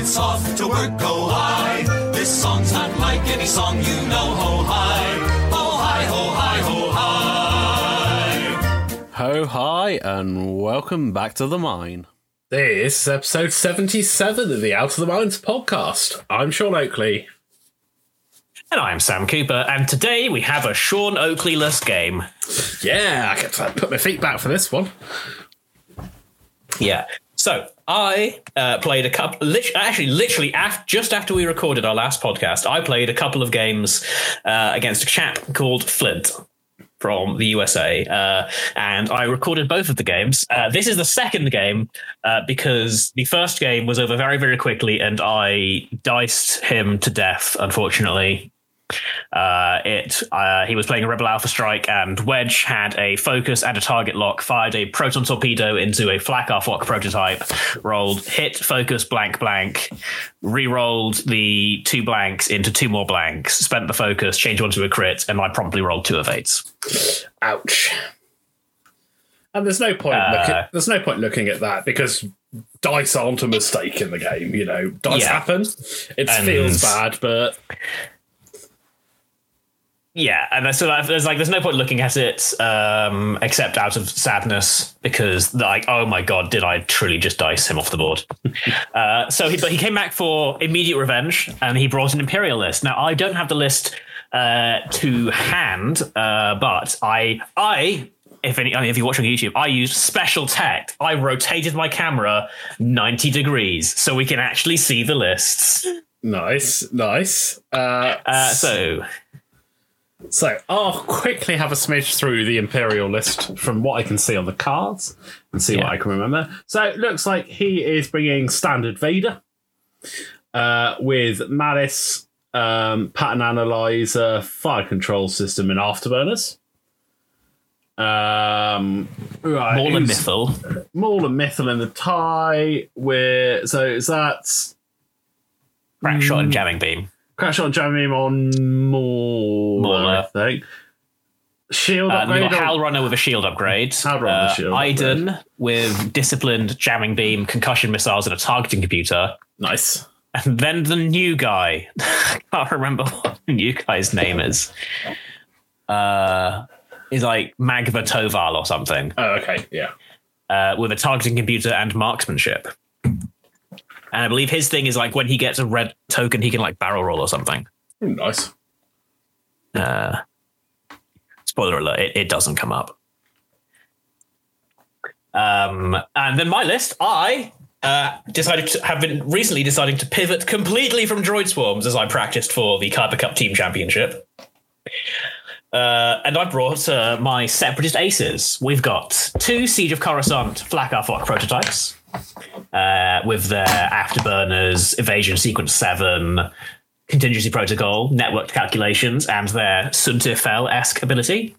it's off to work, go high. This song's not like any song you know, ho high. Ho high, ho high, ho high. Ho hi, and welcome back to the mine. This is episode 77 of the Out of the Minds podcast. I'm Sean Oakley. And I'm Sam Cooper, and today we have a Sean Oakley-less game. Yeah, I get to put my feet back for this one. Yeah. So I uh, played a couple. Actually, literally, just after we recorded our last podcast, I played a couple of games uh, against a chap called Flint from the USA, uh, and I recorded both of the games. Uh, this is the second game uh, because the first game was over very, very quickly, and I diced him to death. Unfortunately, uh, it uh, he was playing a Rebel Alpha Strike, and Wedge had a focus and a target lock. Fired a proton torpedo into a flak Phlac-Arphocc prototype. Rolled hit, focus, blank, blank. Re-rolled the two blanks into two more blanks. Spent the focus, changed one to a crit, and I promptly rolled two of eights. Ouch. And there's no point Uh, looking, there's no point looking at that because dice aren't a mistake in the game, you know. Dice Yeah. happen. It And- feels bad, but Yeah, and so there's like there's no point looking at it um, except out of sadness because like oh my god did I truly just dice him off the board? uh, so he but he came back for immediate revenge and he brought an imperial list. Now I don't have the list uh, to hand, uh, but I I if any I mean, if you're watching YouTube, I used special tech. I rotated my camera 90 degrees so we can actually see the lists. nice, nice. Uh, Uh, so So I'll quickly have a smidge through the Imperial list from what I can see on the cards and see what I can remember. So it looks like he is bringing standard Vader uh, with Malice, um, pattern analyzer, fire control system, and afterburners. Um, right, Mauler Mithel. Maul and Mythil in the tie. Where so is that Crack shot and jamming beam. Crash on jamming Beam on Maul? Mauler. I think. Shield Uh, upgrade. we've got or- Howlrunner with a shield upgrade. Howlrunner with uh, a shield Iden with disciplined jamming beam, concussion missiles, and a targeting computer. Nice. And then the new guy. I can't remember what the new guy's name is. Uh, is like Magva Toval or something. Oh, okay. Yeah. Uh, with a targeting computer and marksmanship. And I believe his thing is like when he gets a red token, he can like barrel roll or something. Ooh, nice. Uh, spoiler alert: it, it doesn't come up. Um, and then my list, I uh, decided to have been recently deciding to pivot completely from droid swarms as I practiced for the Kyber Cup Team Championship. Uh, and I brought uh, my separatist aces. We've got two Siege of Coruscant Phlac-Arphocc prototypes uh, with their afterburners, evasion sequence seven, contingency protocol, networked calculations, and their Suntifel esque ability.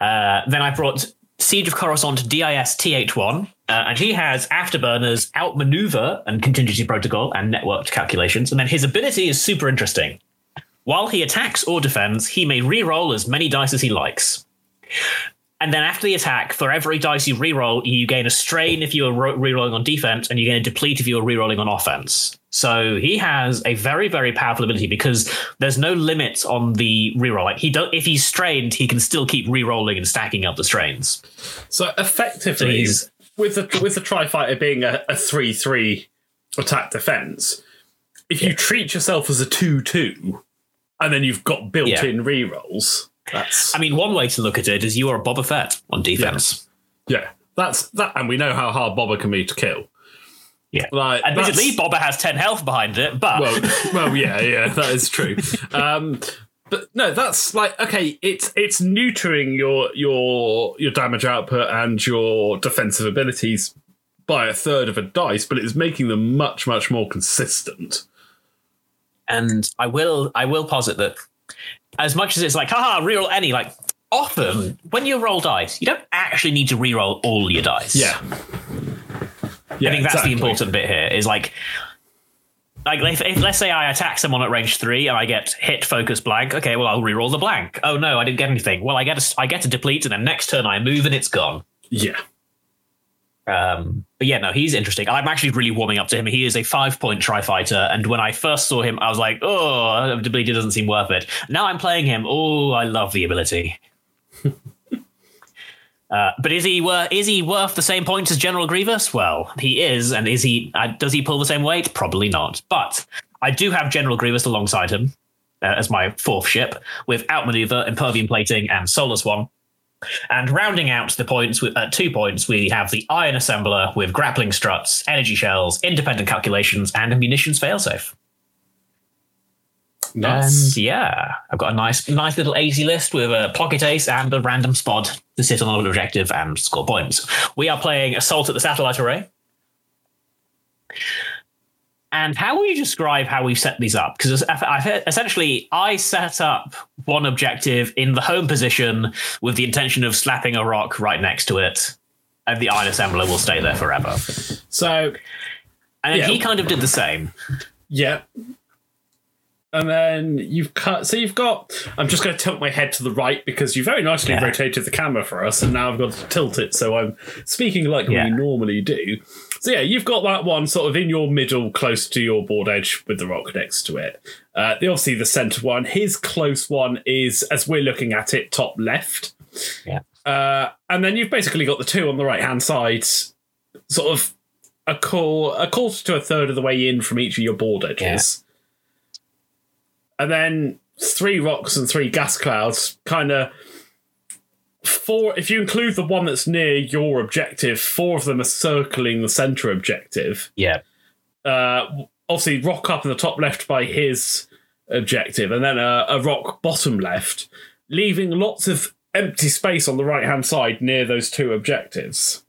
Uh, then I brought Siege of Coruscant DIS T81, uh, and he has afterburners, outmaneuver, and contingency protocol, and networked calculations. And then his ability is super interesting. While he attacks or defends, he may re-roll as many dice as he likes. And then after the attack, for every dice you re-roll, you gain a strain if you are ro- re-rolling on defense, and you gain a deplete if you are re-rolling on offense. So he has a very, very powerful ability because there's no limits on the re-roll. Like he don't, if he's strained, he can still keep re-rolling and stacking up the strains. So effectively, So with the with the tri fighter being a, a three three attack defense, if you treat yourself as a two two, and then you've got built in rerolls, that's I mean, one way to look at it is you are a Boba Fett on defense. yeah, that's that, and we know how hard Boba can be to kill. Yeah. Like Admittedly, Boba has 10 health behind it, but well, well, yeah, yeah, that is true. Um, but no, that's like okay. It's it's neutering your your your damage output and your defensive abilities by a third of a dice, but it's making them much much more consistent. and I will I will posit that as much as it's like haha reroll any like often when you roll dice you don't actually need to reroll all your dice. Yeah, yeah. I think that's exactly. the important bit here is like like if, if let's say I attack someone at range three and I get hit focus blank okay well I'll reroll the blank oh no I didn't get anything well I get a, I get a deplete and then next turn I move and it's gone Yeah, Um, but yeah, no, he's interesting. I'm actually really warming up to him. He is a five point tri fighter, and when I first saw him, I was like, "Oh, the ability doesn't seem worth it." Now I'm playing him. Oh, I love the ability. uh, but is he wor- is he worth the same points as General Grievous? Well, he is, and is he? Uh, does he pull the same weight? Probably not. But I do have General Grievous alongside him uh, as my fourth ship with outmaneuver, impervium plating, and Soulless One. And rounding out the points at uh, two points, we have the Iron Assembler with grappling struts, energy shells, independent calculations, and a munitions failsafe. Nice. And yeah, I've got a nice, nice little easy list with a pocket ace and a random spot to sit on an objective and score points. We are playing Assault at the Satellite Array. And how will you describe how we've set these up? Because essentially, I set up one objective in the home position with the intention of slapping a rock right next to it, and the iron assembler will stay there forever. So And Yeah. he kind of did the same. Yeah. And then you've cut. So you've got. I'm just going to tilt my head to the right because you very nicely Yeah. rotated the camera for us, and now I've got to tilt it. So I'm speaking like Yeah. we normally do. So yeah, you've got that one sort of in your middle, close to your board edge, with the rock next to it. Uh, the obviously the center one. His close one is, as we're looking at it, top left. Yeah. Uh, and then you've basically got the two on the right hand side, sort of a call a quarter to a third of the way in from each of your board edges. And then three rocks and three gas clouds, kind of four. If you include the one that's near your objective, four of them are circling the center objective. Yeah. Uh, obviously, rock up in the top left by his objective, and then a, a rock bottom left, leaving lots of empty space on the right hand side near those two objectives.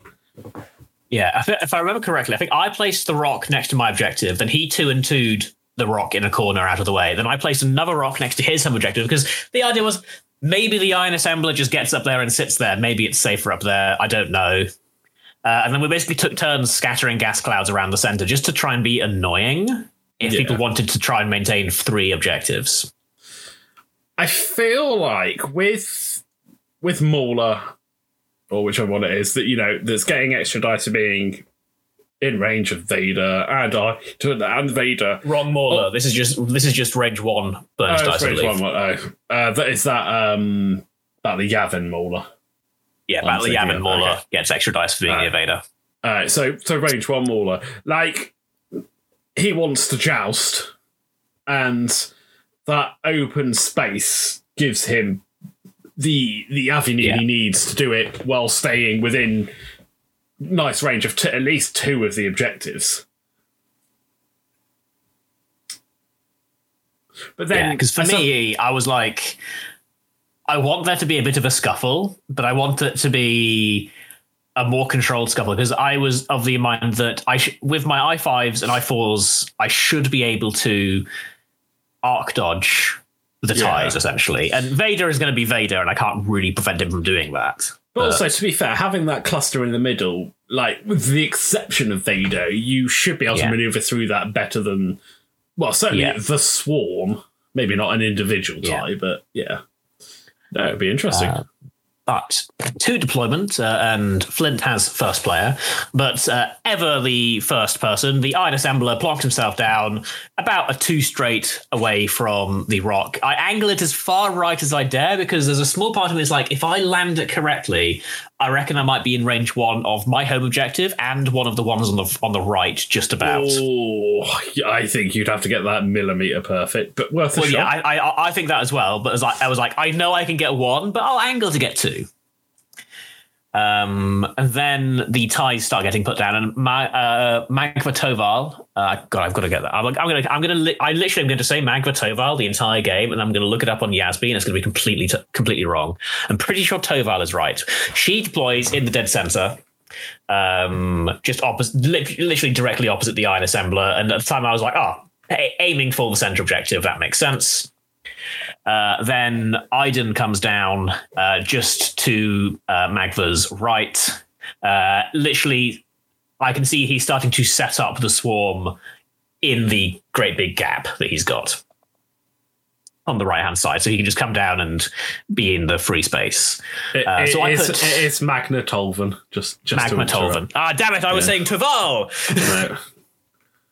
Yeah, if I remember correctly, I think I placed the rock next to my objective, then he two and two'd the rock in a corner out of the way. Then I placed another rock next to his home objective because the idea was maybe the iron assembler just gets up there and sits there. Maybe it's safer up there. I don't know. Uh, and then we basically took turns scattering gas clouds around the center just to try and be annoying if Yeah. people wanted to try and maintain three objectives. I feel like with with Mauler, or whichever one it is, that you know that's getting extra dice for being in range of Vader and I and Vader. Wrong Mauler. This is just this is just range one burns Oh, dice. I range one, oh. Uh, that is that um that the Yavin Mauler. Yeah, Battle thinking Yavin Mauler okay. gets extra dice for being the evader. All right, so so range one Mauler, like he wants to joust, and that open space gives him the the avenue Yeah. he needs to do it while staying within nice range of t- at least two of the objectives. But then, Yeah, because for as a- me, I was like, I want there to be a bit of a scuffle, but I want it to be a more controlled scuffle because I was of the mind that I sh- with my i fives and i fours, I should be able to arc dodge the Yeah. ties essentially, and Vader is going to be Vader, and I can't really prevent him from doing that. But also, to be fair, having that cluster in the middle, like with the exception of Vader, you should be able Yeah. to maneuver through that better than, well, certainly Yeah. the swarm. Maybe not an individual Yeah. tie, but yeah, that would be interesting. Uh, but two deployment, uh, and Flint has first player, but uh, ever the first person, the iron assembler plonked himself down about a two straight away from the rock. I angle it as far right as I dare because there's a small part of me is like, if I land it correctly, I reckon I might be in range one of my home objective and one of the ones on the on the right, just about. Oh, I think you'd have to get that millimeter perfect, but worth a Well, shot. yeah, I, I I think that as well. But as I, I was like, I know I can get one, but I'll angle to get two. Um, and then the ties start getting put down, and my uh, Magva Toval. Uh, God, I've got to get that. I'm, I'm gonna, I'm gonna, li- I literally am going to say Magva Toval the entire game, and I'm going to look it up on YASB, and it's going to be completely, t- completely wrong. I'm pretty sure Toval is right. She deploys in the dead center um, just opposite, literally directly opposite the iron assembler. And at the time, I was like, oh, aiming for the center objective. That makes sense. Uh, then Iden comes down uh, just to uh, Magva's right. Uh, literally, I can see he's starting to set up the swarm in the great big gap that he's got. on the right hand side, so he can just come down and be in the free space. It, Uh, so I it's, put- it's Magna Tolvan. Just, just Magma to. Tolvan. Ah, damn it! I was saying Tuval. No.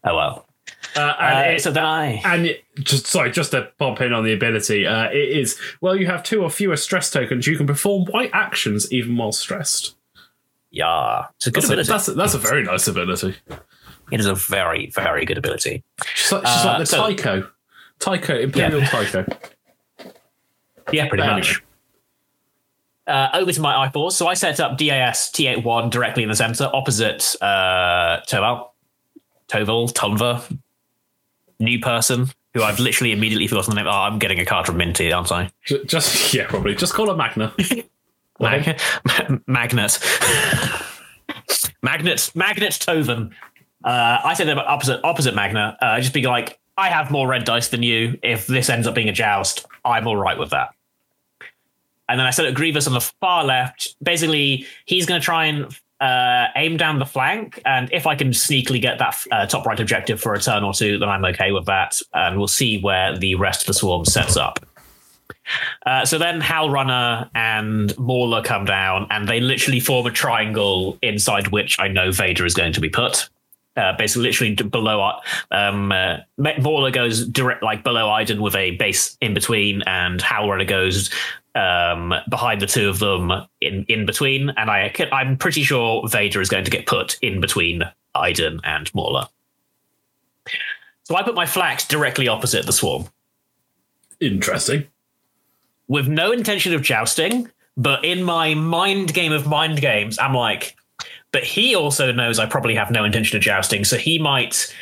Oh well. Uh, Uh, and it- so then I. And it- just sorry, just to pop in on the ability, uh, it is well, you have two or fewer stress tokens. You can perform white actions even while stressed. Yeah, it's a good That's a, ability. that's a, that's a very nice ability. it is a very, very good ability. She's like, she's Uh, like the so- Tycho, Tycho Imperial Tycho. Yeah, pretty But much. Uh, over to my eyeballs. So I set up DAS T81 directly in the center, opposite uh, Toval, Toval, Tonva, new person who I've literally immediately forgotten the name. Oh, I'm getting a card from Minty, aren't I? Just yeah, probably just call her Magna. Mag- Magnet. Magnet. Magnet Toven. Uh, I said about opposite opposite Magna. Uh, just be like, I have more red dice than you. If this ends up being a joust, I'm all right with that. And then I set up Grievous on the far left. Basically, he's going to try and uh, aim down the flank, and if I can sneakily get that uh, top right objective for a turn or two, then I'm okay with that. And we'll see where the rest of the swarm sets up. Uh, so then Howlrunner and Mauler come down, and they literally form a triangle inside which I know Vader is going to be put. Uh, basically, literally below. Um, uh, Mauler goes direct, like below Iden, with a base in between, and Howlrunner goes um, behind the two of them in in between. And I, I'm pretty sure Vader is going to get put in between Iden and Mauler. So I put my flax directly opposite the swarm Interesting. with no intention of jousting, but in my mind game of mind games, I'm like, but he also knows I probably have no intention of jousting, so he might.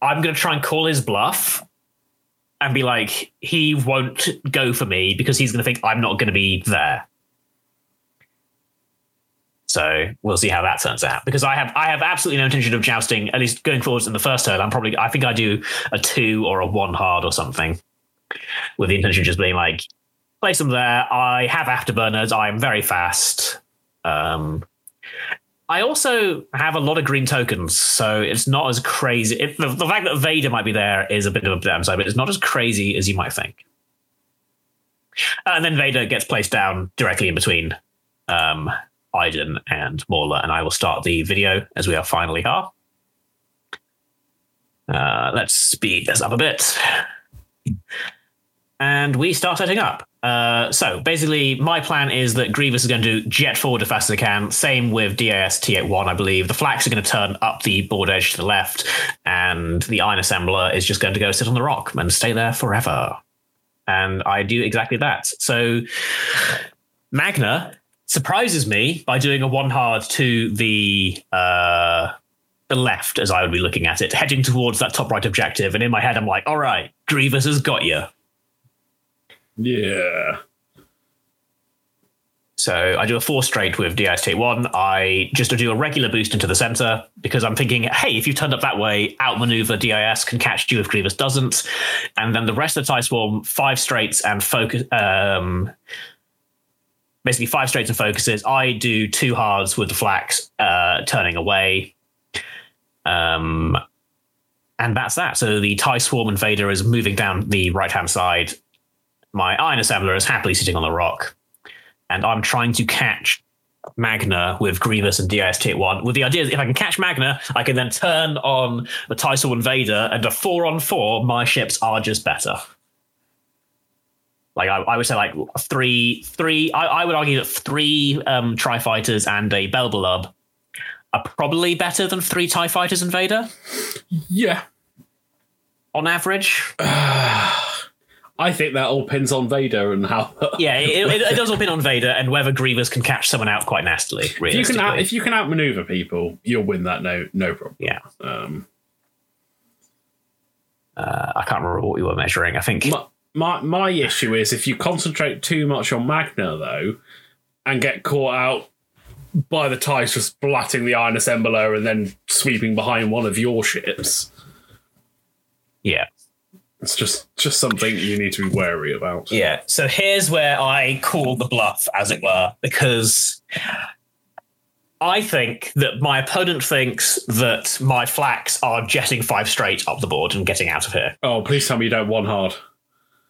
I'm going to try and call his bluff and be like, he won't go for me because he's going to think I'm not going to be there. So we'll see how that turns out. Because I have I have absolutely no intention of jousting. At least going forwards in the first turn, I'm probably I think I do a two or a one hard or something, with the intention of just being like, place them there. I have afterburners. I am very fast. Um, I also have a lot of green tokens, so it's not as crazy. It, the, the fact that Vader might be there is a bit of a downside, but it's not as crazy as you might think. Uh, and then Vader gets placed down directly in between um, Iden and Mauler, and I will start the video as we are finally are. Uh, let's speed this up a bit and we start setting up. Uh, so basically, my plan is that Grievous is going to jet forward as fast as he can. Same with DAS T81, I believe. The flax are going to turn up the board edge to the left, and the Iron Assembler is just going to go sit on the rock and stay there forever. And I do exactly that. So Magna surprises me by doing a one hard to the uh, the left as I would be looking at it, heading towards that top right objective. And in my head, I'm like, all right, Grievous has got you. Yeah. So I do a four straight with DST1. I just do a regular boost into the center because I'm thinking, hey, if you turned up that way, outmaneuver DIS can catch you if Grievous doesn't. And then the rest of the TIE Swarm, five straights and focus. Um, basically, five straights and focuses. I do two hards with the flax uh, turning away. Um, and that's that. So the TIE Swarm Invader is moving down the right hand side. My Iron Assembler is happily sitting on the rock and I'm trying to catch Magna with Grievous and DIST at one. With the idea that if I can catch Magna, I can then turn on the Tyson Invader, and a four on four, my ships are just better. Like I, I would say, like three, three. I, I would argue that three um, Tri Fighters and a Belbullab are probably better than three Tie Fighters Invader Yeah. on average. I think that all pins on Vader and how Yeah, it, it, it does all pin on Vader and whether Grievous can catch someone out quite nastily. if you can out, if you can outmaneuver people, you'll win that no no problem. yeah. Um, Uh, I can't remember what we were measuring. I think my, my my issue is if you concentrate too much on Magna though, and get caught out by the ties just blatting the iron assembler and then sweeping behind one of your ships. yeah. It's just just something you need to be wary about. Yeah. So here's where I call the bluff, as it were, because I think that my opponent thinks that my flax are jetting five straight up the board and getting out of here. Oh, please tell me you don't one hard.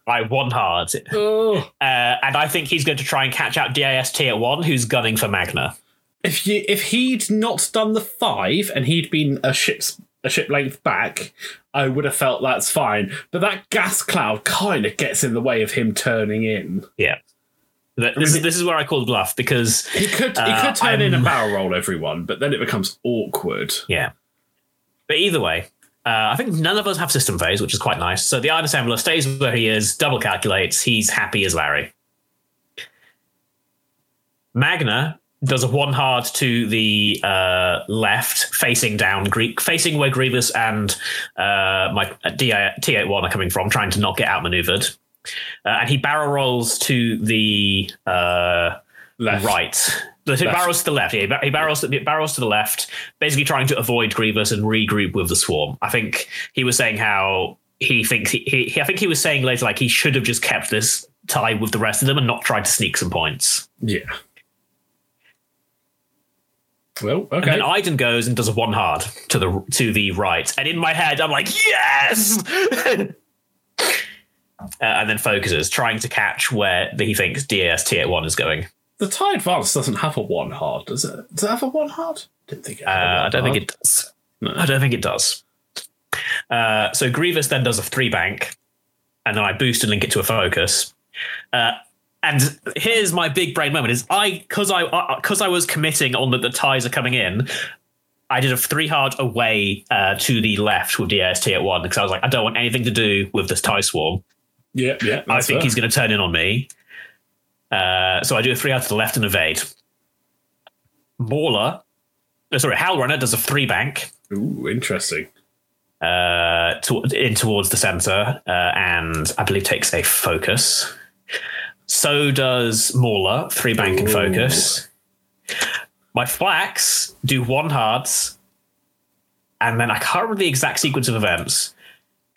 I one hard. Oh. Uh, and I think he's going to try and catch out DAST at one, who's gunning for Magna. If you if he'd not done the five and he'd been a ship's a ship length back, I would have felt that's fine. But that gas cloud kind of gets in the way of him turning in. Yeah. Th- This, is, this is where I called bluff because, He could he Uh, could turn in I'm- and barrel roll everyone, but then it becomes awkward. yeah. But either way, uh, I think none of us have system phase, which is quite nice. So the Iron Assembler stays where he is, double calculates, he's happy as Larry. Magna does a one hard to the uh, left, facing down, Greek, facing where Grievous and uh, my T81 are coming from, trying to not get outmaneuvered. Uh, and he barrel rolls to the uh, Left. right. The he Left. barrels to the left. Yeah, he barrels to, barrels to the left, basically trying to avoid Grievous and regroup with the swarm. I think he was saying how he thinks he, he I think he was saying later like he should have just kept this tie with the rest of them and not tried to sneak some points. Yeah. Well, And then Iden goes and does a one hard to the to the right, and in my head I'm like yes. Uh, and then focuses, trying to catch where he thinks DAST at one is going. the tie advance doesn't have a one hard, does it? Does it have a one hard? Didn't think it Uh, I don't think it does. No. I don't think it does. Uh, so Grievous then does a three bank, and then I boost and link it to a focus. Uh, and here's my big brain moment: is I because I because I was committing on that the ties are coming in. I did a three hard away uh, to the left with DST at one because I was like, I don't want anything to do with this tie swarm. Yeah, yeah. I think he's going to turn in on me. Uh, so I do a three hard to the left and evade. Mauler, uh, sorry, Howlrunner does a three bank Ooh, interesting. uh, to, in towards the center, uh, and I believe takes a focus. So does Mauler, three bank and focus. My flax do one hearts, and then I can't remember the exact sequence of events.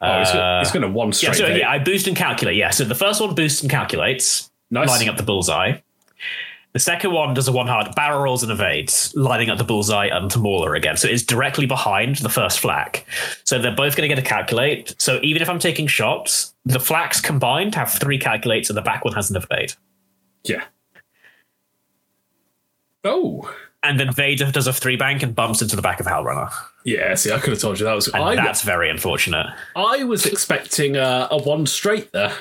Oh, he's, Uh, gonna, gonna one Yeah, straight. so yeah, I boost and calculate. Yeah, so the first one boosts and calculates, nice. lining up the bullseye. The second one does a one hard barrel rolls and evades, lining up the bullseye onto Mauler again. So it's directly behind the first flak. So they're both going to get a calculate. So even if I'm taking shots, the flaks combined have three calculates and the back one has an evade. Yeah. Oh, And then Vader does a three bank and bumps into the back of Howlrunner. yeah. See, I could have told you that was. And I, that's very unfortunate. I was expecting a, a one straight there.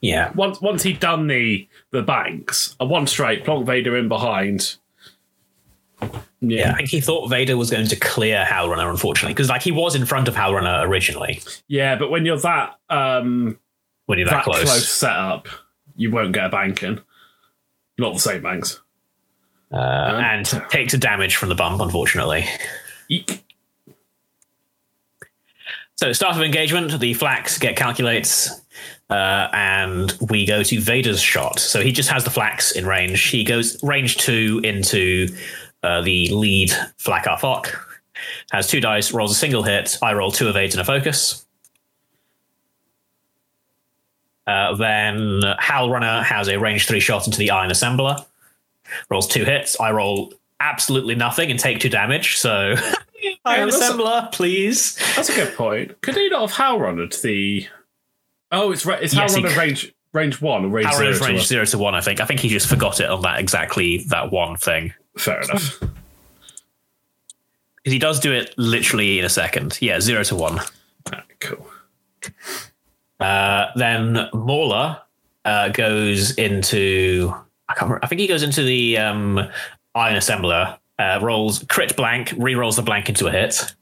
Yeah. Once once he'd done the the banks, a one straight, plonk Vader in behind. Yeah, I think he thought Vader was going to clear Howlrunner, unfortunately, because like he was in front of Howlrunner originally Yeah, but when you're that um when you're that, that, close. close. setup, you won't get a banking. Not the same banks. Uh, and takes a damage from the bump, unfortunately. Eek. So start of engagement, the flax get calculates, uh, and we go to Vader's shot. So he just has the flax in range. He goes range two into uh, the lead flak Phlac-Arphocc. Has two dice, rolls a single hit. I roll two evades and a focus. Uh, then Howlrunner has a range three shot into the Iron Assembler. Rolls two hits. I roll absolutely nothing and take two damage. So Iron that's a- Assembler, please. That's a good point. Could he not have Hal runnered the? Oh, it's ra- it's Yes, runner could. range range one or range zero. is to range one? zero to one, I think. I think he just forgot it on that exactly that one thing. Fair enough. Because he does do it literally in a second. Yeah, zero to one. Ah, cool. Uh, then Mauler uh, goes into I can't remember, I think he goes into the um, Iron Assembler, uh, rolls crit blank, re-rolls the blank into a hit.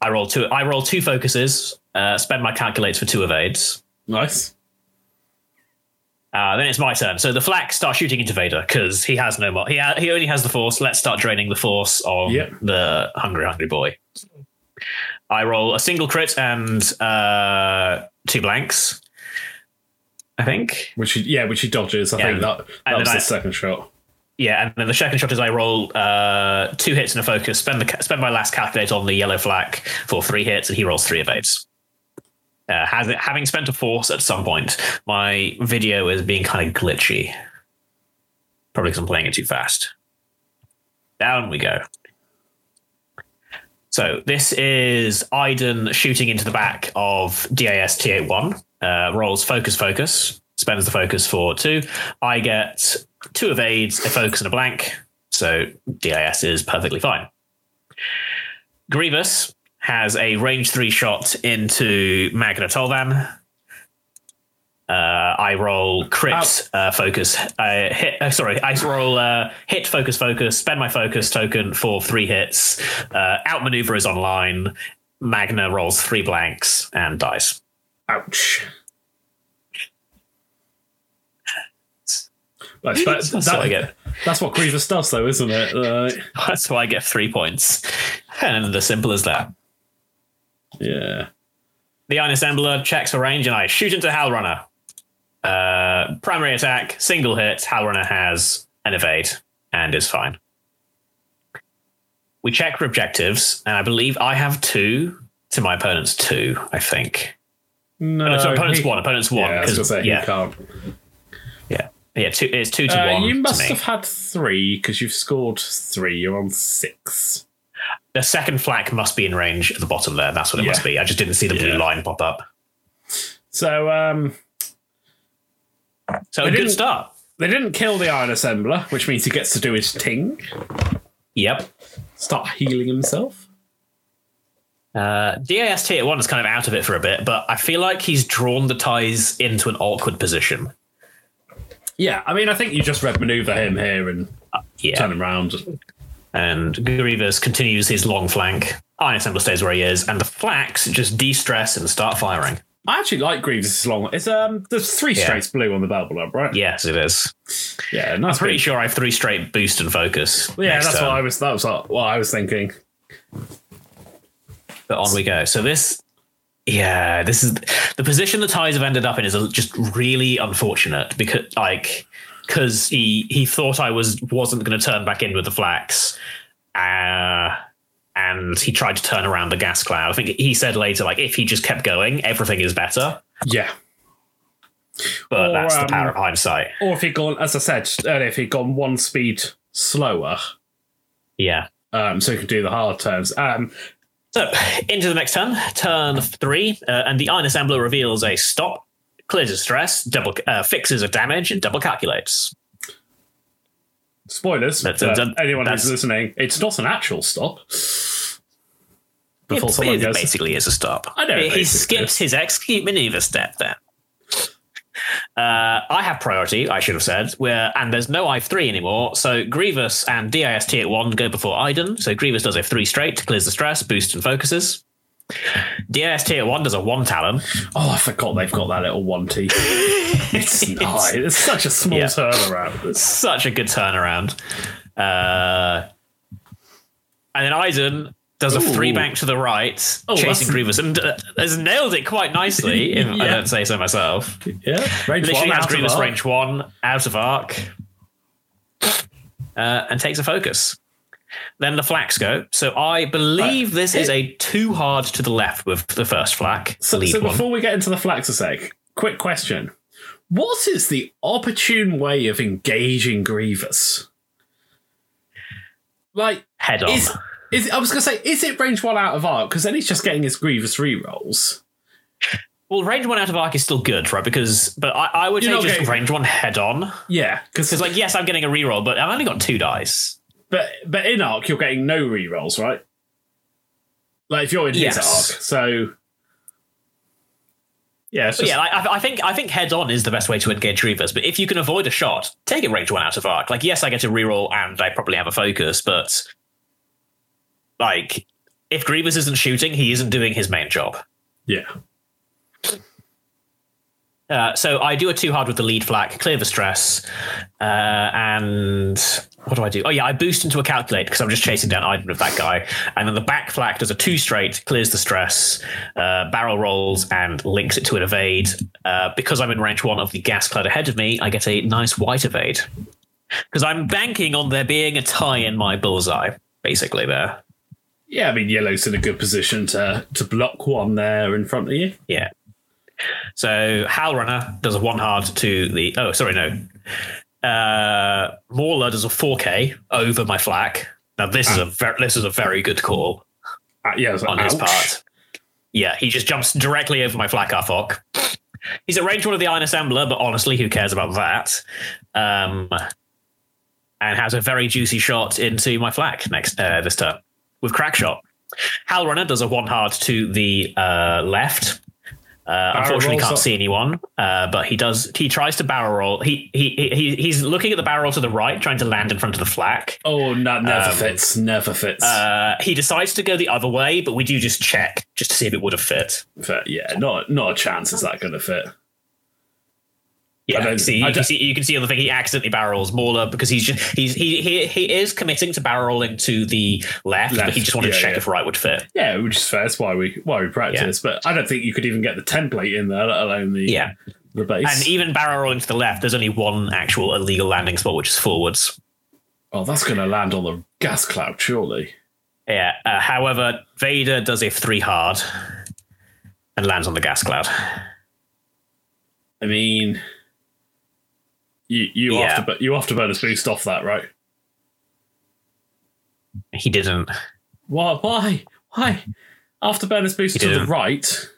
I roll two. I roll two focuses. Uh, spend my calculates for two evades. Nice. Uh, then it's my turn. So the flak starts shooting into Vader because he has no more. He ha- he only has the force. Let's start draining the force on Yep. the hungry hungry boy. I roll a single crit and uh, two blanks. I think. Which he, yeah, which he dodges. I Yeah. think that that was then the I- second shot. Yeah, and then the second shot is I roll uh, two hits and a focus. Spend the spend my last calculate on the yellow flak for three hits, and he rolls three evades. Uh, has having spent a force at some point, my video is being kind of glitchy. Probably because I'm playing it too fast. Down we go. So this is Iden shooting into the back of DAS T81. uh, rolls focus, focus, spends the focus for two. I get two evades, a focus, and a blank. So DIS is perfectly fine. Grievous has a range three shot into Magna Tolvan. Uh, I roll crit, uh, focus, uh, hit. Uh, sorry, I roll uh, hit, focus, focus. Spend my focus token for three hits. Uh, outmaneuver is online. Magna rolls three blanks and dies. Ouch. That's, that, That's that- what I get. that's what Grievous does, though, isn't it? Uh, That's why I get three points. And as simple as that. Yeah. The Iron Assembler checks for range, and I shoot into Howlrunner. Uh, primary attack, single hit. Howlrunner has an evade and is fine. We check for objectives, and I believe I have two to my opponent's two. I think. No, No, so opponent's he- one. Opponent's one. Yeah, I was gonna say, yeah, can't. yeah, yeah. Two. It's two to Uh, one. you must have had three because you've scored three. You're on six. The second flak must be in range at the bottom there. That's what it Yeah. must be. I just didn't see the blue Yeah. line pop up. So um, So a good didn't- start. they didn't kill the Iron Assembler, which means he gets to do his ting, Yep. start healing himself. Uh, DAST at one is kind of out of it for a bit, but I feel like he's drawn the ties into an awkward position. Yeah, I mean, I think you just red maneuver him here and Yeah. turn him around. And Grievous continues his long flank. Iron Assembler stays where he is, and the flax just de-stress and start firing. I actually like Grievous' long. It's um, there's three Yeah. straights blue on the bell blob, right? Yes, it is. yeah, nice. Pretty sure I have three straight boost and focus. Yeah, that's turn. what I was. That was what I was thinking. But on we go. So this, yeah, this is the position the ties have ended up in is just really unfortunate because like because he he thought I was wasn't going to turn back in with the flax, uh, and he tried to turn around the gas cloud. I think he said later like if he just kept going, everything is better. Yeah. But Or, that's the um, power of hindsight. Or if he'd gone, as I said earlier, if he'd gone one speed slower, Yeah. um, so he could do the hard turns. Um, So into the next turn, turn three, uh, and the Iron Assembler reveals a stop, clears a stress, double uh, fixes a damage, and double calculates. spoilers That's- for that- anyone that's- who's listening. It's not an actual stop. Before It, someone it goes, basically is a stop. I know it He skips is. his execute maneuver step there. Uh, I have priority, I should have said, where and there's no I3 anymore. So Grievous and DIST at one go before Iden. So Grievous does a three straight, clears the stress, boosts and focuses. DIST at one does a one talon. oh, I forgot they've got that little one T. it's nice. It's such a small Yeah. turnaround. It's- such a good turnaround. Uh, and then Iden does a Ooh. three bank to the right, Oh, chasing Grievous, and uh, has nailed it quite nicely, if I don't say so myself. Yeah, range Literally one has Grievous range one, out of arc, uh, and takes a focus. Then the flax go. So I believe this is a too hard to the left with the first flak. So, so one. before we get into the flax a sec, quick question: What is the opportune way of engaging Grievous? Like, Head on. is is I was gonna say, is it range one out of arc? Because then he's just getting his Grievous rerolls. well, range one out of arc is still good, right? Because, but I, I would You're say just getting- range one head on. Yeah, Because, like, yes, I'm getting a reroll, but I've only got two dice. But but in arc you're getting no rerolls, right? Like if you're in his arc, so yeah, just, yeah, I, I think I think head on is the best way to engage Grievous. But if you can avoid a shot, take a range one out of arc. Like, yes, I get a reroll and I probably have a focus, but like, if Grievous isn't shooting, he isn't doing his main job. yeah. Uh, so I do a two hard with the lead flak, clear the stress, uh, and what do I do? Oh yeah, I boost into a calculate because I'm just chasing down Iden of that guy, and then the back flak does a two straight, clears the stress, uh, barrel rolls and links it to an evade. Uh, because I'm in range one of the gas cloud ahead of me, I get a nice white evade because I'm banking on there being a tie in my bullseye, basically there. Yeah, I mean yellow's in a good position to to block one there in front of you. Yeah. So Howlrunner does a one hard to the. Oh, sorry, no. Uh, Mauler does a 4K over my flak. Now this is a ver- this is a very good call Uh, yeah, like, on his part. Yeah, he just jumps directly over my flak Phlac-Arphocc. He's at range one of the Iron Assembler, but honestly, who cares about that? Um, and has a very juicy shot into my flak next uh, this turn with crack shot. Howlrunner does a one hard to the uh, left. Uh, unfortunately, can't up. see anyone, uh, but he does. He tries to barrel roll. He, he he he's looking at the barrel to the right, trying to land in front of the flak. Oh, no, never Um, fits. Never fits. Uh, he decides to go the other way, but we do just check just to see if it would have fit. But yeah, not not a chance is that going to fit. Yeah, I don't- see, you, I can don't- see, you can see on the thing he accidentally barrels Mauler because he's just he's he he, he is committing to barreling to the left, but he just wanted to check yeah. if right would fit. Yeah, which is fair. That's why we why we practice. But I don't think you could even get the template in there, let alone the Yeah, the base. and even barrel rolling to the left, there's only one actual illegal landing spot, which is forwards. oh, that's going to land on the gas cloud, surely. Yeah. Uh, however, Vader does a three hard and lands on the gas cloud. I mean, you you Yeah. to you bonus boost off that, right? He didn't. Why? Why? Why? After bonus boost He to the right.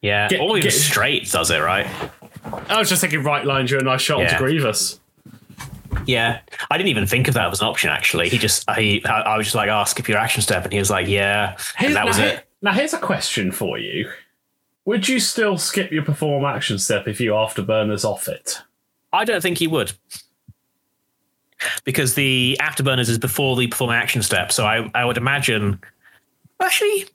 Yeah, Get- or even get- straight does it right. I was just thinking right line you a nice shot Yeah. onto Grievous. Yeah, I didn't even think of that as an option. Actually, he just I I I was just like, "Oh, skip your action step," and he was like, "Yeah," and that was here- it. Now here's a question for you: Would you still skip your perform action step if you afterburners off it? I don't think he would. Because the afterburners is before the perform action step. So I, I would imagine. Actually,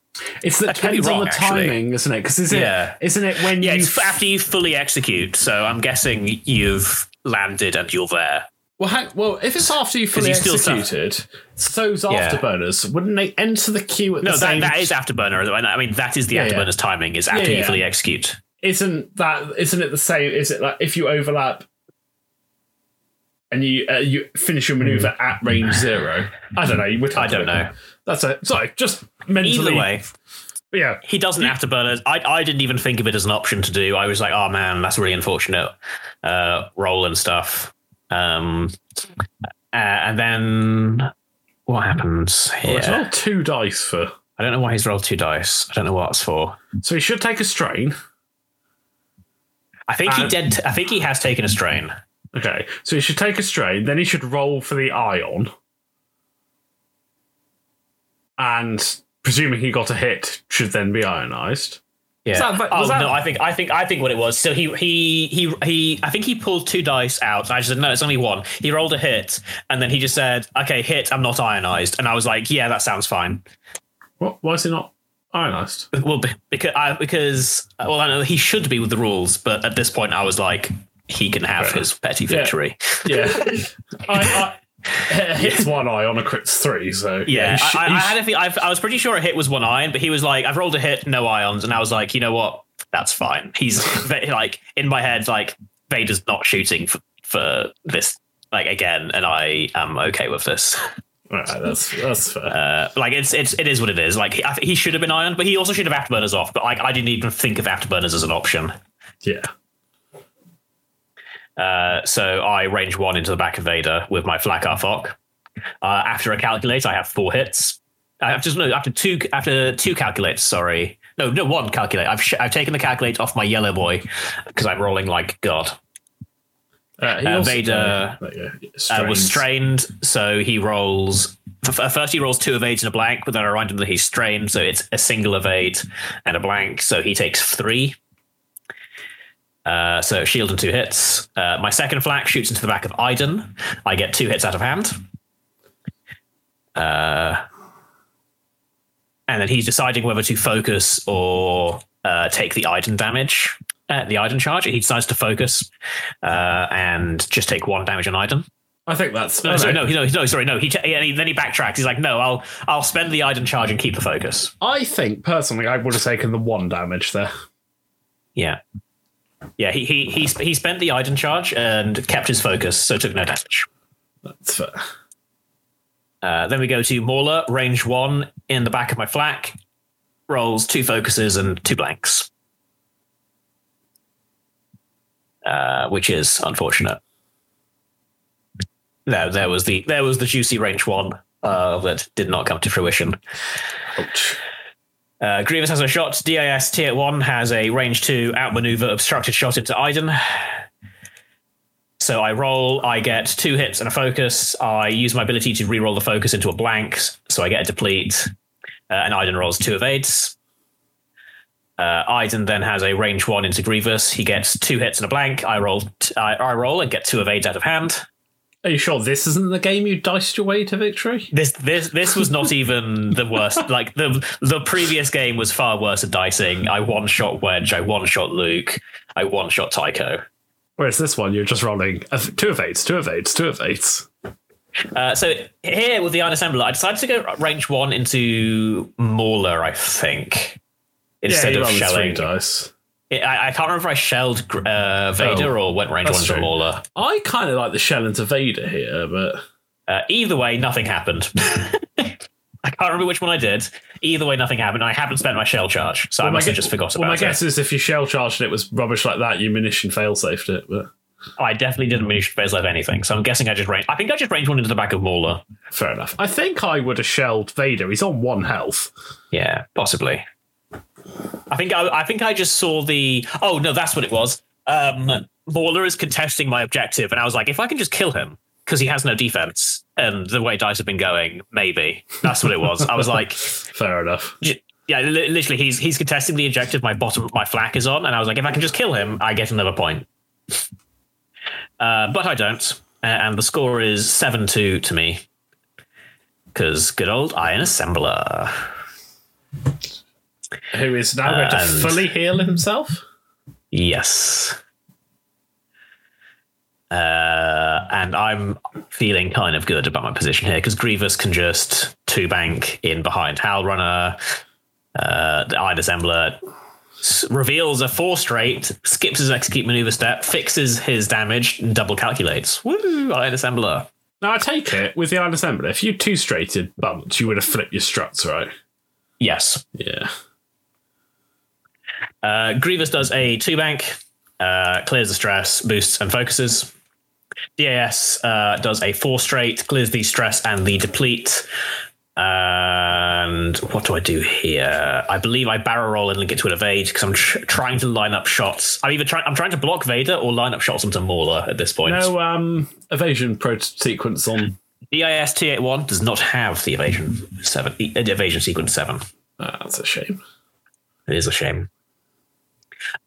It's that That could be depends on wrong, the actually. timing, isn't it? Because isn't Yeah. it isn't it when yeah, you it's after you fully execute. So I'm guessing you've landed and you're there. well, hang, well if it's after you fully you still executed, so's Yeah. afterburners. Wouldn't they enter the queue at No, the that, same? No, that is afterburner. I mean, that is the Yeah, afterburners timing, is after you fully execute. isn't that isn't it the same? Is it like if you overlap and you uh, you finish your maneuver at range zero? I don't know. I don't know. That's it. Sorry, just mentally. Either way, yeah. he doesn't afterburners. I, I didn't even think of it as an option to do. I was like, oh man, that's really unfortunate. Uh, roll and stuff. Um, uh, and then what happens Well, it's here? rolled two dice for. I don't know why he's rolled two dice. I don't know what it's for. So he should take a strain. I think he And- did. I think he has taken a strain. Okay, so he should take a strain. Then he should roll for the ion, and presuming he got a hit, should then be ionized. Yeah. that- was oh that- no, I think I think I think what it was. So he he he he. I think he pulled two dice out. I just said no, it's only one. He rolled a hit, and then he just said, "Okay, hit. I'm not ionized." And I was like, "Yeah, that sounds fine." What? Why is he not ionized? Well, because I, because uh, well, I know he should be with the rules, but at this point, I was like, he can have Fair his petty victory. Yeah, I, I, hits one eye on a crit's three. So Yeah, he sh- I, I, he I sh- had a I was pretty sure a hit was one ion, but he was like, "I've rolled a hit, no ions," and I was like, "You know what? That's fine." He's like in my head, like Vader's not shooting for, for this like again, and I am okay with this. Right, that's that's fair. Uh, like it's it's it is what it is. Like he, he should have been ironed, but he also should have afterburners off. But like I didn't even think of afterburners as an option. yeah, Uh, so I range one into the back of Vader with my flak Phlac-Arphocc. Uh, after a calculate, I have four hits. I have just no after two after two calculates. Sorry, no, no one calculate. I've sh- I've taken the calculate off my yellow boy because I'm rolling like God. uh, he Uh, also- Vader, you. Uh, was strained, so he rolls. First, he rolls two evades and a blank, but then I remind him that he's strained, so it's a single evade and a blank, so he takes three. Uh, so shield and two hits. Uh, my second flak shoots into the back of Iden. I get two hits out of hand. Uh, and then he's deciding whether to focus or uh, take the Iden damage, uh, the Iden charge. He decides to focus uh, and just take one damage on Iden. I think that's No, sorry, no, no, no, sorry, no. He, he then he backtracks. He's like, no, I'll I'll spend the Iden charge and keep the focus. I think personally, I would have taken the one damage there. Yeah, yeah. He he he, sp- he spent the Iden charge and kept his focus, so took no damage. That's fair. Uh, then we go to Mauler, range one in the back of my flak, rolls two focuses and two blanks, uh, which is unfortunate. No, there was the there was the juicy range one uh, that did not come to fruition. Ouch. Uh, Grievous has a shot. DIS tier one has a range two outmaneuver obstructed shot into Iden. So I roll, I get two hits and a focus. I use my ability to re-roll the focus into a blank, so I get a deplete. Uh, and Iden rolls two evades. Uh, Iden then has a range one into Grievous. He gets two hits and a blank. I roll, t- I, I roll and get two evades out of hand. Are you sure this isn't the game you diced your way to victory? This this this was not even the worst. Like the the previous game was far worse at dicing. I one shot Wedge. I one shot Luke. I one shot Tycho. Whereas this one, you're just rolling two of evades, two evades, two evades. Uh, so here with the Iron Assembler, I decided to go range one into Mauler. I think instead you of rolled three shelling. dice. I, I can't remember if I shelled uh, Vader Oh, or went range one into. Mauler. I kind of like the shell into Vader here, but Uh, either way, nothing happened. I can't remember which one I did. Either way, nothing happened. I haven't spent my shell charge, so I my must have just forgot Well, about my it. guess is if you shell charged and it was rubbish like that, you munition fail safed it. But I definitely didn't to phase left anything, so I'm guessing I just range. I think I just ranged one into the back of Mauler. fair enough. I think I would have shelled Vader. He's on one health. Yeah, possibly. I think I, I think I just saw the. Oh no, that's what it was. Um, Mauler is contesting my objective, and I was like, if I can just kill him because he has no defense, and the way dice have been going, maybe that's what it was. I was like, Fair enough. yeah, li- literally, he's he's contesting the objective. My bottom, my flak is on, and I was like, if I can just kill him, I get another point. Uh, but I don't, and the score is seven two to me because good old Iron Assembler. Who is now going to fully heal himself? Yes. Uh, and I'm feeling kind of good about my position here because Grievous can just two bank in behind Howlrunner. Uh, the Eye Assembler s- reveals a four straight, skips his execute maneuver step, fixes his damage, and double calculates. Woo! Iron Assembler. Now I take it with the Iron Assembler. If you two straighted bumped, you would have flipped your struts, right? Yes. Yeah. Uh, Grievous does a two bank, uh, clears the stress, boosts and focuses. DAS uh, does a four straight, clears the stress and the deplete. And what do I do here? I believe I barrel roll and link it to an evade because I'm tr- trying to line up shots. I'm either trying I'm trying to block Vader or line up shots onto Mauler at this point. No um, evasion pro sequence on. DIS T81 does not have the evasion seven evasion sequence seven. Ah, that's a shame. It is a shame.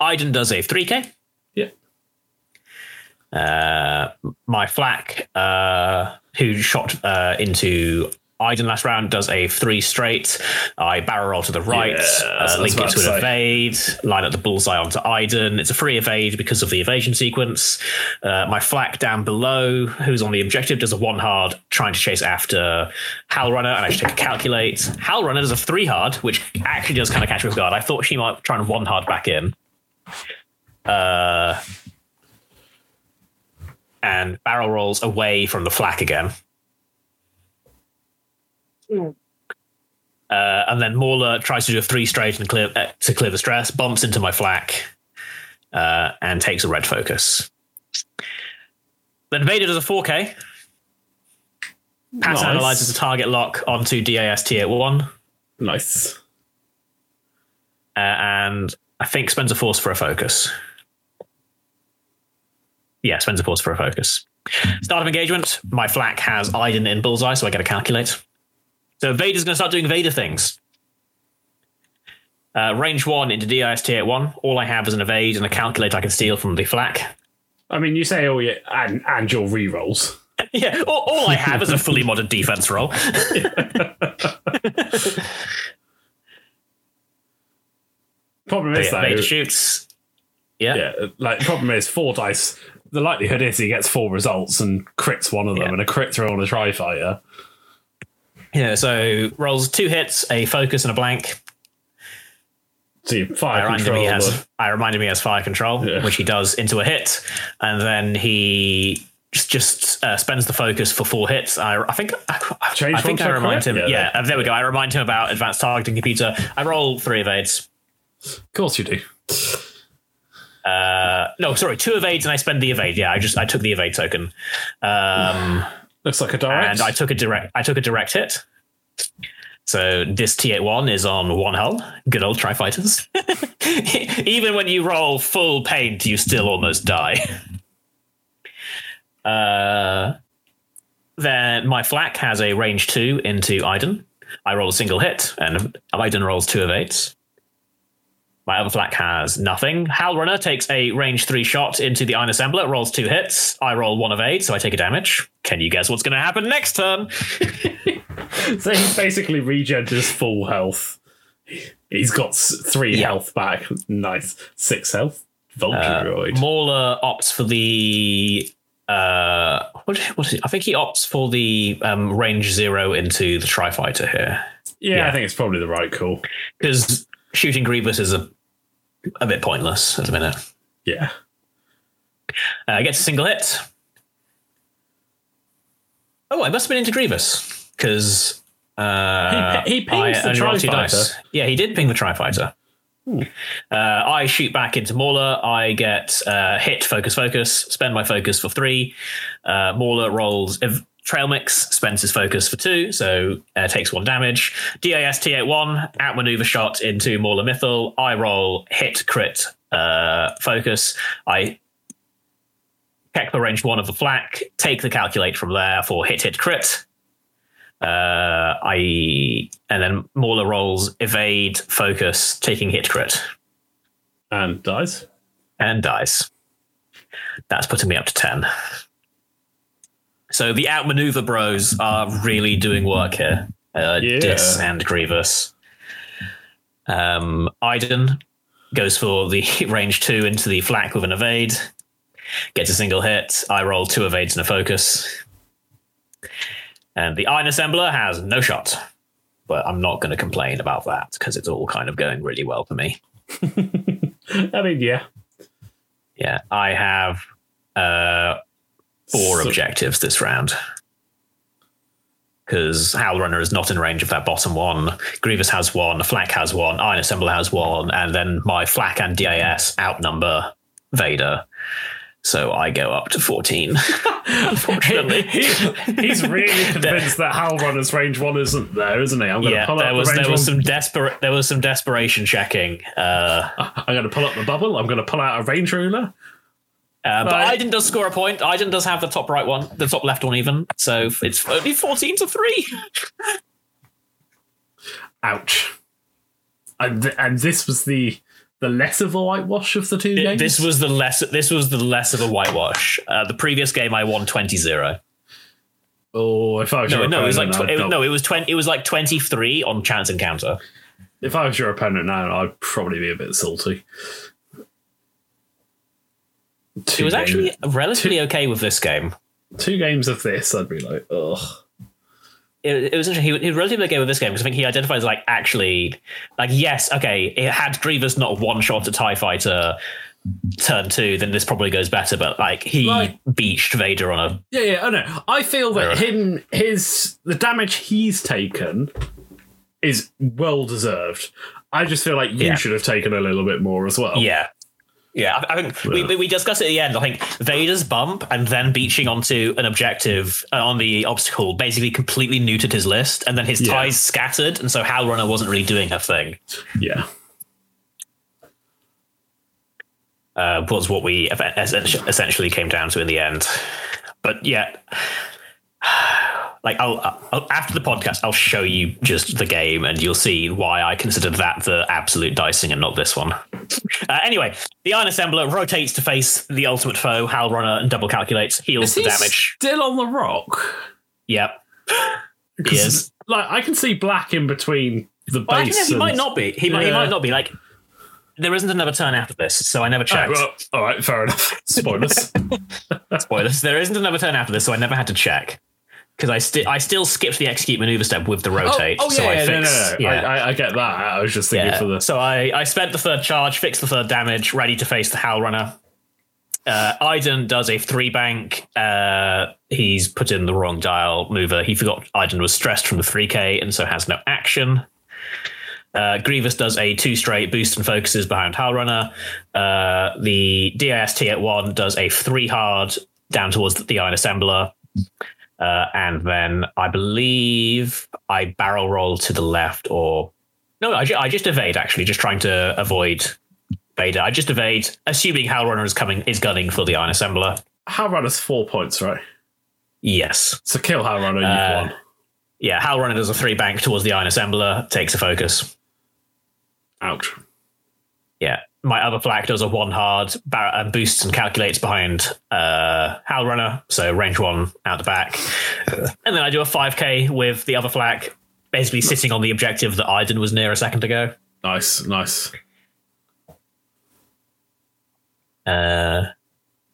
Iden does a 3K. Yeah. Uh, my flak, uh, who shot uh, into Iden last round, does a three straight. I barrel roll to the right, Yeah, uh, what I was link it to an evade, line up the bullseye onto Iden. It's a free evade because of the evasion sequence. Uh, my flak down below, who's on the objective, does a one hard, trying to chase after Howlrunner, and I should take a calculate. Howlrunner does a three hard, which actually does kind of catch me off guard. I thought she might try and one hard back in. Uh, and barrel rolls away from the flak again. Uh, and then Mauler tries to do a three straight and clear uh, to clear the stress, bumps into my flak, uh, and takes a red focus. Then Vader does a 4K. Pattern Nice. analyzes the target lock onto DAS tier one, Nice. uh, and I think spends a force for a focus. Yeah, spends a force for a focus. Start of engagement. My flak has Iden in bullseye, so I get to calculate. So Vader's going to start doing Vader things. Uh, range one into DIST tier one. All I have is an evade and a calculate I can steal from the flak. I mean, you say, all your and, and your rerolls. Yeah, all, all I have is a fully modded defense roll. Problem is, though, Vader shoots. Yeah. yeah, like, problem is, four dice. The likelihood is he gets four results and crits one of them, Yeah. and a crit throw on a tri fighter. Yeah, so rolls two hits, a focus, and a blank. See, I fire remind him control. he has. I reminded him he has fire control, Yeah. which he does into a hit, and then he just just uh, spends the focus for four hits. I, I think. I, I think I remind him. Yeah, Yeah, uh, there we go. I remind him about advanced targeting computer. I roll three evades. Of course you do. Uh, no, sorry, two evades, and I spend the evade. Yeah, I just I took the evade token, um, Looks like a direct. and I took a direct. I took a direct hit. So this T81 is on one hull. Good old Tri Fighters. Even when you roll full paint, you still almost die. Uh, then my flak has a range two into Iden. I roll a single hit, and Iden rolls two of eights. My other flak has nothing. Howlrunner takes a range three shot into the Iron Assembler, rolls two hits. I roll one of eight, so I take a damage. Can you guess what's going to happen next turn? So he basically regens his full health. He's got three Yeah. health back. Nice. Six health. Uh, Volcaroid. Mauler opts for the. Uh, what, what is it? I think he opts for the um, range zero into the Tri Fighter here. yeah, yeah. I think it's probably the right call. Because shooting Grievous is a, a bit pointless at the minute. Yeah. Uh, gets a single hit. Oh, I must have been into Grievous because uh, He- he pings I the only rolled two Tri-Fighter. dice. Yeah, he did ping the Tri Fighter. Uh, I shoot back into Mauler. I get uh, hit, focus, focus, spend my focus for three. Uh, Mauler rolls if trail mix, spends his focus for two, so uh, takes one damage. DAS T81, outmaneuver shot into Mauler Mithel. I roll hit, crit, uh, focus. I check the range one of the flak, take the calculate from there for hit, hit, crit. Uh, I and then Mauler rolls evade, focus, taking hit, crit, And dies. and dies. That's putting me up to ten. So the outmaneuver bros are really doing work here. Uh, Yeah. Dis and Grievous. Um, Iden goes for the range two into the flak with an evade. Gets a single hit. I roll two evades and a focus. And the Iron Assembler has no shot. But I'm not going to complain about that because it's all kind of going really well for me. I mean, yeah. Yeah, I have uh, four So- objectives this round. Because Howlrunner is not in range of that bottom one. Grievous has one, Flak has one, Iron Assembler has one, and then my Flak and DAS outnumber Vader. So I go up to 14. Unfortunately. He's really convinced that Howlrunner's range one isn't there, isn't he? I'm going to yeah, pull there up was the range there was one. some desperate there was some desperation checking. Uh, I'm going to pull up the bubble. I'm going to pull out a range ruler. Uh, but Right. Iden does score a point. Iden does have the top right one, the top left one even. So it's only 14 to 3. Ouch. And, th- and this was the the less of a whitewash of the two games. This was the less this was the less of a whitewash. Uh, the previous game I won 20-0. oh, if I was No, your no, it was like tw- it, no, it was 20 it was like 23 on chance encounter. if I was your opponent now, I'd probably be a bit salty. It was actually relatively okay with this game. two games of this. I'd be like, ugh. it, it was interesting. He, he was relatively okay with this game because I think he identifies like actually, like yes, okay, it had Grievous not one shot a Tie Fighter turn two, then this probably goes better. But like he Right. beached Vader on a Yeah, yeah, I know. I feel that him, his, the damage he's taken is well deserved. I just feel like you Yeah. should have taken a little bit more as well. yeah. Yeah, I, I think we, we- we discussed it at the end. I think Vader's bump and then beaching onto an objective uh, on the obstacle basically completely neutered his list, and then his Yeah. ties scattered, and so Howlrunner wasn't really doing her thing. yeah. uh, was what we essentially came down to in the end. But yeah, like I'll, I'll after the podcast, I'll show you just the game, and you'll see why I considered that the absolute dicing and not this one. Uh, anyway, the Iron Assembler rotates to face the ultimate foe, Howlrunner, and double calculates, heals Is the he damage. still on the rock? Yep. He is. Like I can see black in between the Well, base. actually, he and- might not be. He might. He might not be. Like, there isn't another turn after this, so I never Oh, checked. well, all right, fair enough. Spoilers. Spoilers. There isn't another turn after this, so I never had to check because I still I still skipped the execute maneuver step with the rotate. oh, oh yeah, so I yeah, no, no, no. Yeah. I, I, I get that. I was just thinking yeah. for the. So I, I spent the third charge, fixed the third damage, ready to face the Howlrunner. Uh, Iden does a three bank. Uh, he's put in the wrong dial mover. He forgot Iden was stressed from the 3K and so has no action. Uh, Grievous does a two straight boost and focuses behind Howlrunner. Uh, the DIST at one does a three hard down towards the Iron Assembler. Uh, and then I believe I barrel roll to the left, or no, I, I just evade. Actually, just trying to avoid Vader. I just evade, assuming Howlrunner is coming, is gunning for the Iron Assembler. Howlrunner's four points, right? Yes, So kill Howlrunner, you've Uh, won. yeah. Howlrunner does a three bank towards the Iron Assembler, takes a focus. Ouch. Yeah. My other flak does a one hard bar- and boosts and calculates behind uh, Howlrunner, so range one out the back. And then I do a 5k with the other flak, basically sitting on the objective that Iden was near a second ago. Nice, nice. Uh,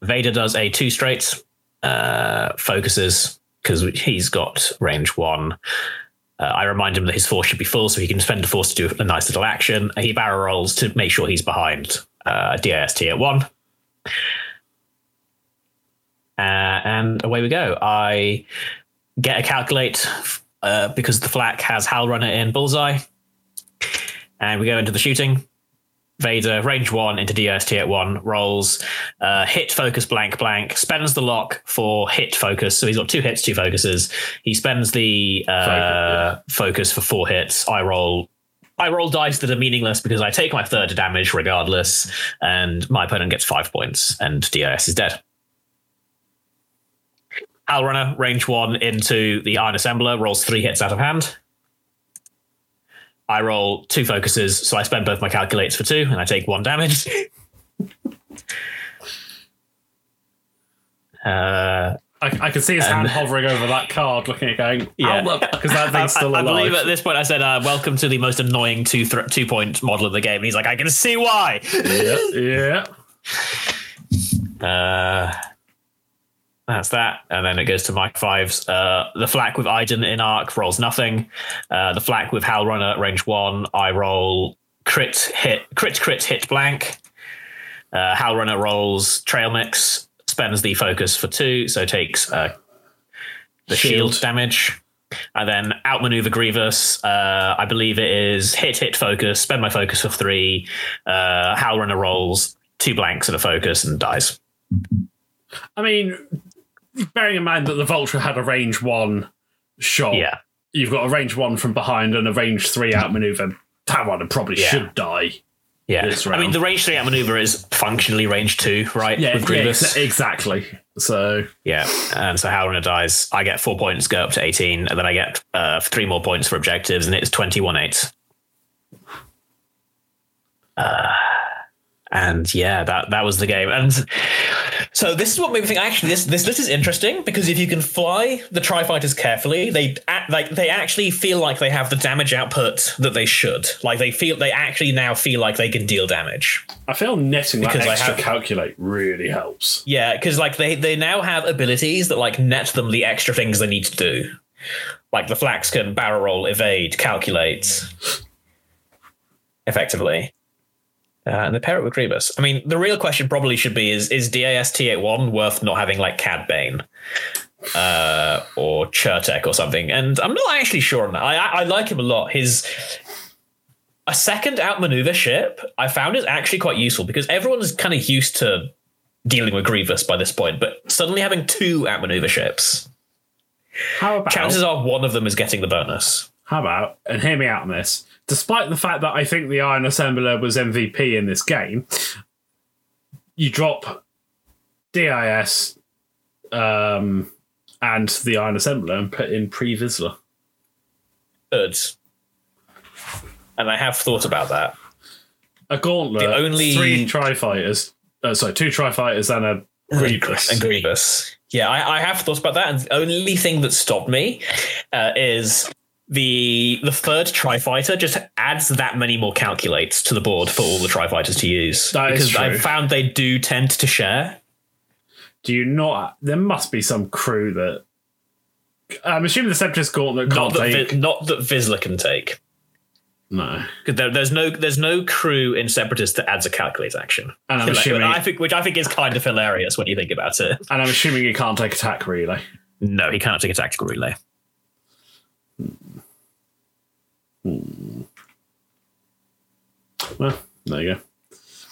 Vader does a two straight, uh, focuses because he's got range one. Uh, I remind him that his force should be full, so he can spend the force to do a nice little action. He barrel rolls to make sure he's behind uh, DIST at one. Uh, and away we go. I get a calculate uh, because the flak has Howlrunner in bullseye. And we go into the shooting. Vader, range one into DST at one, rolls, uh, hit focus blank blank, spends the lock for hit focus. So he's got two hits, two focuses. He spends the uh, focus for four hits. I roll. I roll dice that are meaningless because I take my third damage regardless, and my opponent gets five points, and DIS is dead. Howlrunner, range one into the Iron Assembler, rolls three hits out of hand. I roll two focuses, so I spend both my calculates for two, and I take one damage. uh, I, I can see his hand hovering over that card, looking at it going, Yeah. yeah, because that thing's still I, I believe at this point I said, uh, "Welcome to the most annoying two th- two point model of the game." And he's like, "I can see why." yeah, yeah. Uh, that's that, and then it goes to Mike fives. Uh, the flak with Iden in arc rolls nothing. Uh, the flak with Howlrunner range one, I roll crit hit, crit crit hit blank. Uh, Howlrunner rolls trail mix, spends the focus for two, so takes uh, the shield. Shield. damage. And then outmaneuver Grievous. Uh, I believe it is hit, hit, focus. Spend my focus for three. Uh, Howlrunner rolls two blanks and a focus and dies. I mean, bearing in mind that the Vulture had a range one shot, Yeah. you've got a range one from behind and a range three outmaneuver. That one probably Yeah. should die. Yeah, I mean the range three outmaneuver is functionally range two, right? Yeah, yeah, Grievous. exactly. So Yeah, and so Howlrunner dies. I get four points, go up to eighteen, and then I get uh, three more points for objectives, and it's twenty-one eight. Uh, and yeah, that that was the game. And so this is what made me think. Actually, this this this is interesting because if you can fly the Tri Fighters carefully, they act, like they actually feel like they have the damage output that they should. Like they feel they actually now feel like they can deal damage. I feel netting that Because I extra have- calculate really helps. Yeah, because like they they now have abilities that like net them the extra things they need to do. Like the flax can barrel roll, evade, calculate, effectively. Uh, and they pair it with Grievous. I mean, the real question probably should be: Is is DAS T81 worth not having like Cad Bane, uh, or Chertek or something? And I'm not actually sure on that. I I, I like him a lot. His a second outmaneuver ship I found is actually quite useful because everyone's kind of used to dealing with Grievous by this point, but suddenly having two outmaneuver ships, How about chances are one of them is getting the bonus. How about, and hear me out on this, despite the fact that I think the Iron Assembler was MVP in this game, you drop DIS um, and the Iron Assembler and put in Pre Vizsla. Good. And I have thought about that. A gauntlet, The only- three Tri Fighters, uh, sorry, two Tri Fighters and a Grievous. And Grievous. Yeah, I, I have thought about that, and the only thing that stopped me uh, is the the third Tri Fighter just adds that many more calculates to the board for all the Tri Fighters to use. That because I found they do tend to share. Do you not? There must be some crew that. I'm assuming the Separatist Gauntlet Not can't that, take. Vi- not that Vizsla can take. no. There, there's no there's no crew in Separatist that adds a calculate action. And I'm Like, assuming- I think which I think is kind of hilarious when you think about it. And I'm assuming he can't take attack relay. No, he cannot take a tactical relay. Well, there you go.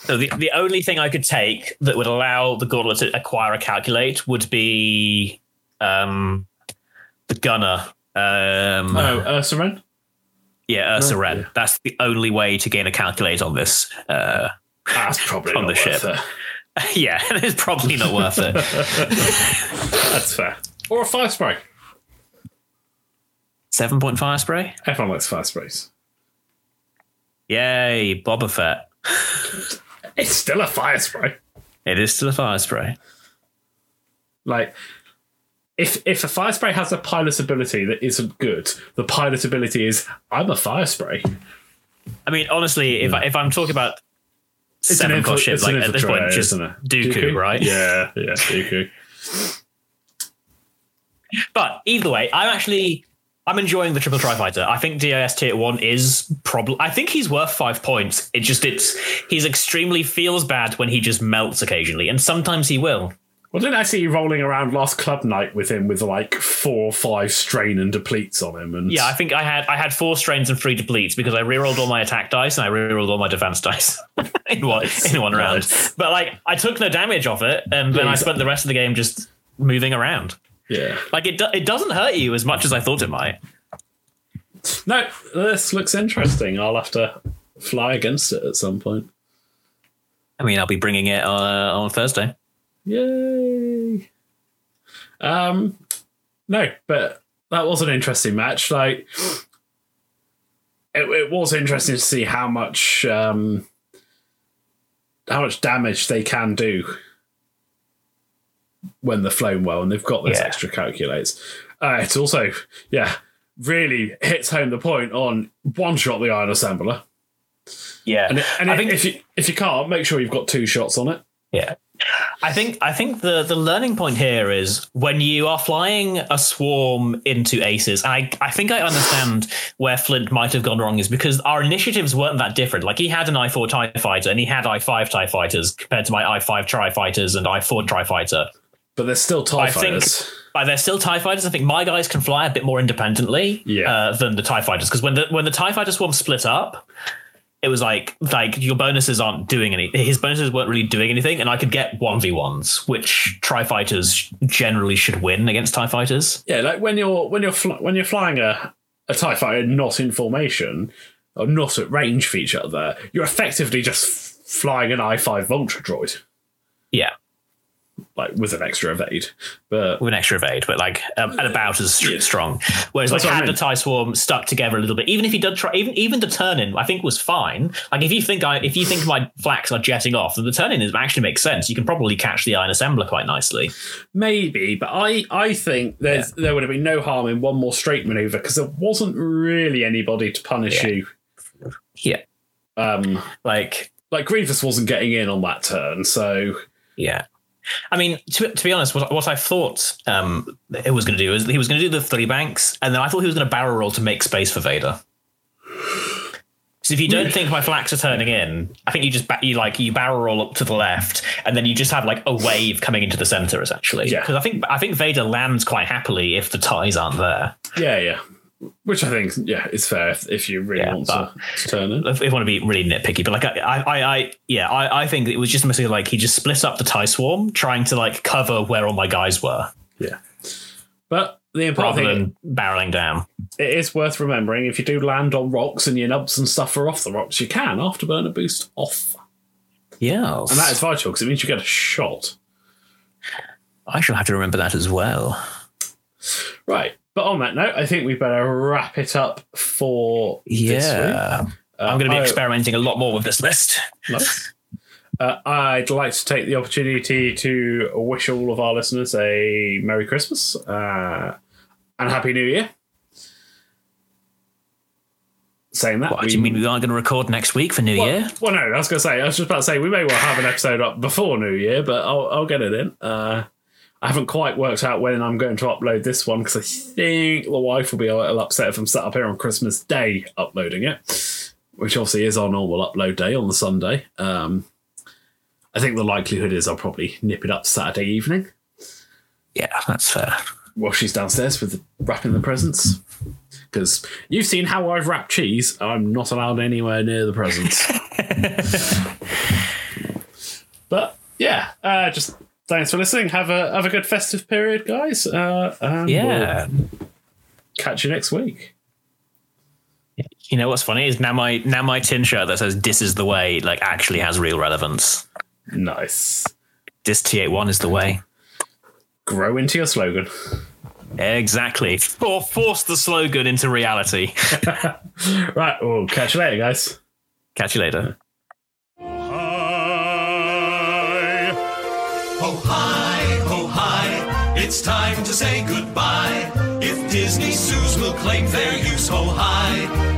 So the, the only thing I could take that would allow the gauntlet to acquire a calculate would be um the gunner. Um, Oh, Ursa Wren? yeah, Ursa Wren. That's the only way to gain a calculate on this. Uh, That's probably On not the worth ship. it. yeah, it's probably not worth it. That's fair. Or a fire spray. Seven point fire spray. Everyone likes fire sprays. Yay, Boba Fett. It's still a fire spray. It is still a fire spray. Like, if if a fire spray has a pilot ability that isn't good, the pilot ability is I'm a fire spray. I mean, honestly, if I, if I'm talking about It's seven infil- cost ship, like at this point, just isn't it? Dooku, right? Yeah, yeah, Dooku. But either way, I'm actually I'm enjoying the triple tri fighter. I think DIS tier one is probably. I think he's worth five points. It just it's he's extremely feels bad when he just melts occasionally, and sometimes he will. Well, didn't I see you rolling around last club night with him with like four or five strain and depletes on him? And Yeah, I think I had I had four strains and three depletes because I rerolled all my attack dice and I rerolled all my defense dice in one in one round. Nice. But like I took no damage off it, and then I spent the rest of the game just moving around. Yeah. Like it do, it doesn't hurt you as much as I thought it might. No, this looks interesting. I'll have to fly against it at some point. I mean, I'll be bringing it uh, on Thursday. Yay! Um, no, but that was an interesting match. Like, it, it was interesting to see how much um, how much damage they can do when they're flown well, and they've got this Yeah. extra calculates. Uh, it's also, yeah, really hits home the point on one shot the iron assembler, Yeah, and, and I think if you if you can't, make sure you've got two shots on it. Yeah. I think I think the the learning point here is when you are flying a swarm into aces. And I I think I understand where Flint might have gone wrong is because our initiatives weren't that different. Like he had an I four Tie fighter and he had I five Tie fighters compared to my I five Tri fighters and I four Tri fighter. But there's still TIE I think- fighters. But they're still Tie fighters. I think my guys can fly a bit more independently Yeah. uh, than the Tie fighters because when the when the Tie fighter swarm split up. It was like like your bonuses aren't doing any. His bonuses weren't really doing anything, and I could get one v ones, which Tri fighters generally should win against Tie fighters. Yeah, like when you're when you're fly, when you're flying a a Tie fighter not in formation or not at range for each other, you're effectively just f- flying an I five Vulture droid, Yeah, like with an extra evade. But with an extra evade, but like um, and about as st- strong. Whereas That's like what I had mean. the tie swarm stuck together a little bit, even if he did try, even even the turn in, I think was fine. Like if you think I if you think my flax are jetting off, then the turn in is actually makes sense. You can probably catch the iron assembler quite nicely. maybe, but I I think there's there would have been no harm in one more straight maneuver because there wasn't really anybody to punish Yeah. you. Yeah, Um, like like Grievous wasn't getting in on that turn, so Yeah. I mean, to, to be honest, what, what I thought um, it was going to do is he was going to do the three banks, and then I thought he was going to barrel roll to make space for Vader. So if you don't think my flax are turning in, I think you just ba- you like you barrel roll up to the left, and then you just have like a wave coming into the center essentially. Yeah. Because I think I think Vader lands quite happily if the ties aren't there. yeah, yeah. Which I think, yeah, it's fair if, if you really Yeah, want to, to turn it. if you want to be really nitpicky, but like I, I, I yeah, I, I think it was just mostly like he just split up the tie swarm, trying to like cover where all my guys were, Yeah. But the important rather thing than barreling down. it is worth remembering if you do land on rocks and your nubs and stuff are off the rocks, you can afterburner boost off. Yeah, And that is vital because it means you get a shot. I shall have to remember that as well. Right. But on that note, I think we better wrap it up for this week. Yeah, I'm going to be I- experimenting a lot more with this list. Uh, I'd like to take the opportunity to wish all of our listeners a Merry Christmas uh, and Happy New Year. Saying that, What we- do you mean we aren't going to record next week for New Well, Year? well, no, I was going to say, I was just about to say, we may well have an episode up before New Year, but I'll, I'll get it in. Uh, I haven't quite worked out when I'm going to upload this one because I think the wife will be a little upset if I'm sat up here on Christmas Day uploading it, which obviously is our normal upload day on the Sunday. Um, I think the likelihood is I'll probably nip it up Saturday evening Yeah, that's fair. while she's downstairs with the, wrapping the presents. Because you've seen how I've wrapped cheese. I'm not allowed anywhere near the presents. but yeah, uh, just thanks for listening. Have a have a good festive period, guys. Uh, and Yeah, catch you next week. You know what's funny is now my now my tin shirt that says "This is the way" like actually has real relevance. Nice. This T81 is the way. Grow into your slogan. Exactly. For force the slogan into reality. Right, we'll catch you later, guys. Catch you later. Oh hi, oh hi, it's time to say goodbye. If Disney zoos will claim fair use, oh hi,